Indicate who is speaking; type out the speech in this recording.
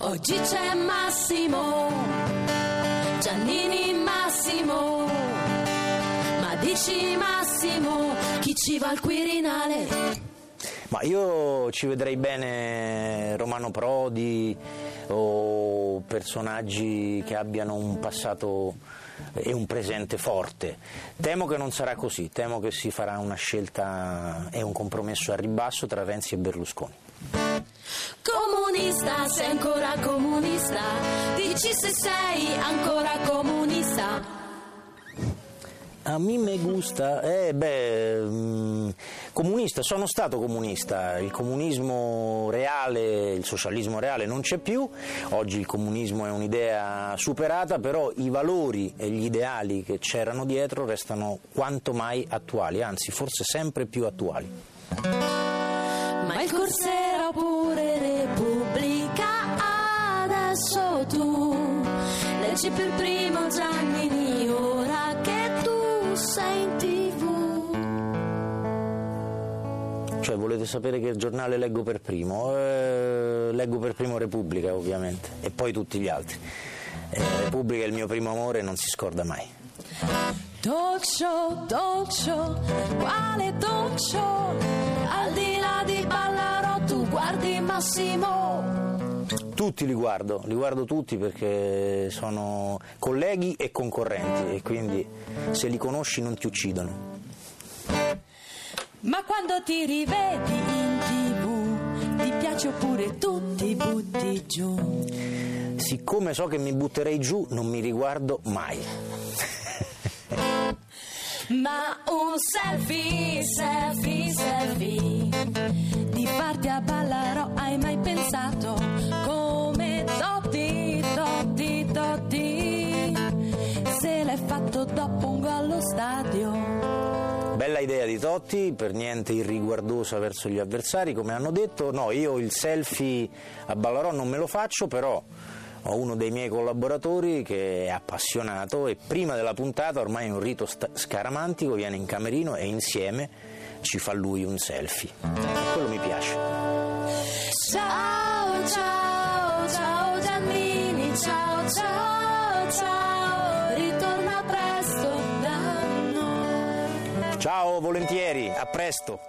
Speaker 1: Oggi c'è Massimo, Giannini Massimo, ma dici Massimo, chi ci va al Quirinale?
Speaker 2: Ma io ci vedrei bene Romano Prodi o personaggi che abbiano un passato e un presente forte. Temo che non sarà così, temo che si farà una scelta e un compromesso a ribasso tra Renzi e Berlusconi.
Speaker 1: Comunista, sei ancora comunista, dici se sei ancora comunista.
Speaker 2: A me me gusta, eh beh, mm, comunista, sono stato comunista, il comunismo reale, il socialismo reale non c'è più, oggi il comunismo è un'idea superata, però i valori e gli ideali che c'erano dietro restano quanto mai attuali, anzi forse sempre più attuali.
Speaker 1: Ma il Corsera oppure Repubblica, adesso tu leggi per primo Giannini, ora che tu sei in
Speaker 2: Cioè volete sapere che giornale leggo per primo? Eh, leggo per primo Repubblica ovviamente e poi tutti gli altri. Eh, Repubblica è il mio primo amore e non si scorda mai.
Speaker 1: Talk show, quale show? Al di là di Ballarò tu guardi Massimo.
Speaker 2: Tutti li guardo, li guardo tutti perché sono colleghi e concorrenti e quindi se li conosci non ti uccidono.
Speaker 1: Ma quando ti rivedi in tv, ti piace oppure tu ti butti giù?
Speaker 2: Siccome so che mi butterei giù non mi riguardo mai.
Speaker 1: Ma un selfie, selfie, selfie Di farti a Ballarò hai mai pensato Come Totti, Totti, Totti Se l'hai fatto dopo un gol allo stadio
Speaker 2: Bella idea di Totti, per niente irriguardosa verso gli avversari, come hanno detto. No, io il selfie a Ballarò non me lo faccio, però ho uno dei miei collaboratori che è appassionato e prima della puntata, ormai è un rito scaramantico, viene in camerino e insieme ci fa lui un selfie. E quello mi piace.
Speaker 1: Ciao, ciao,
Speaker 2: Ciao, volentieri, a presto.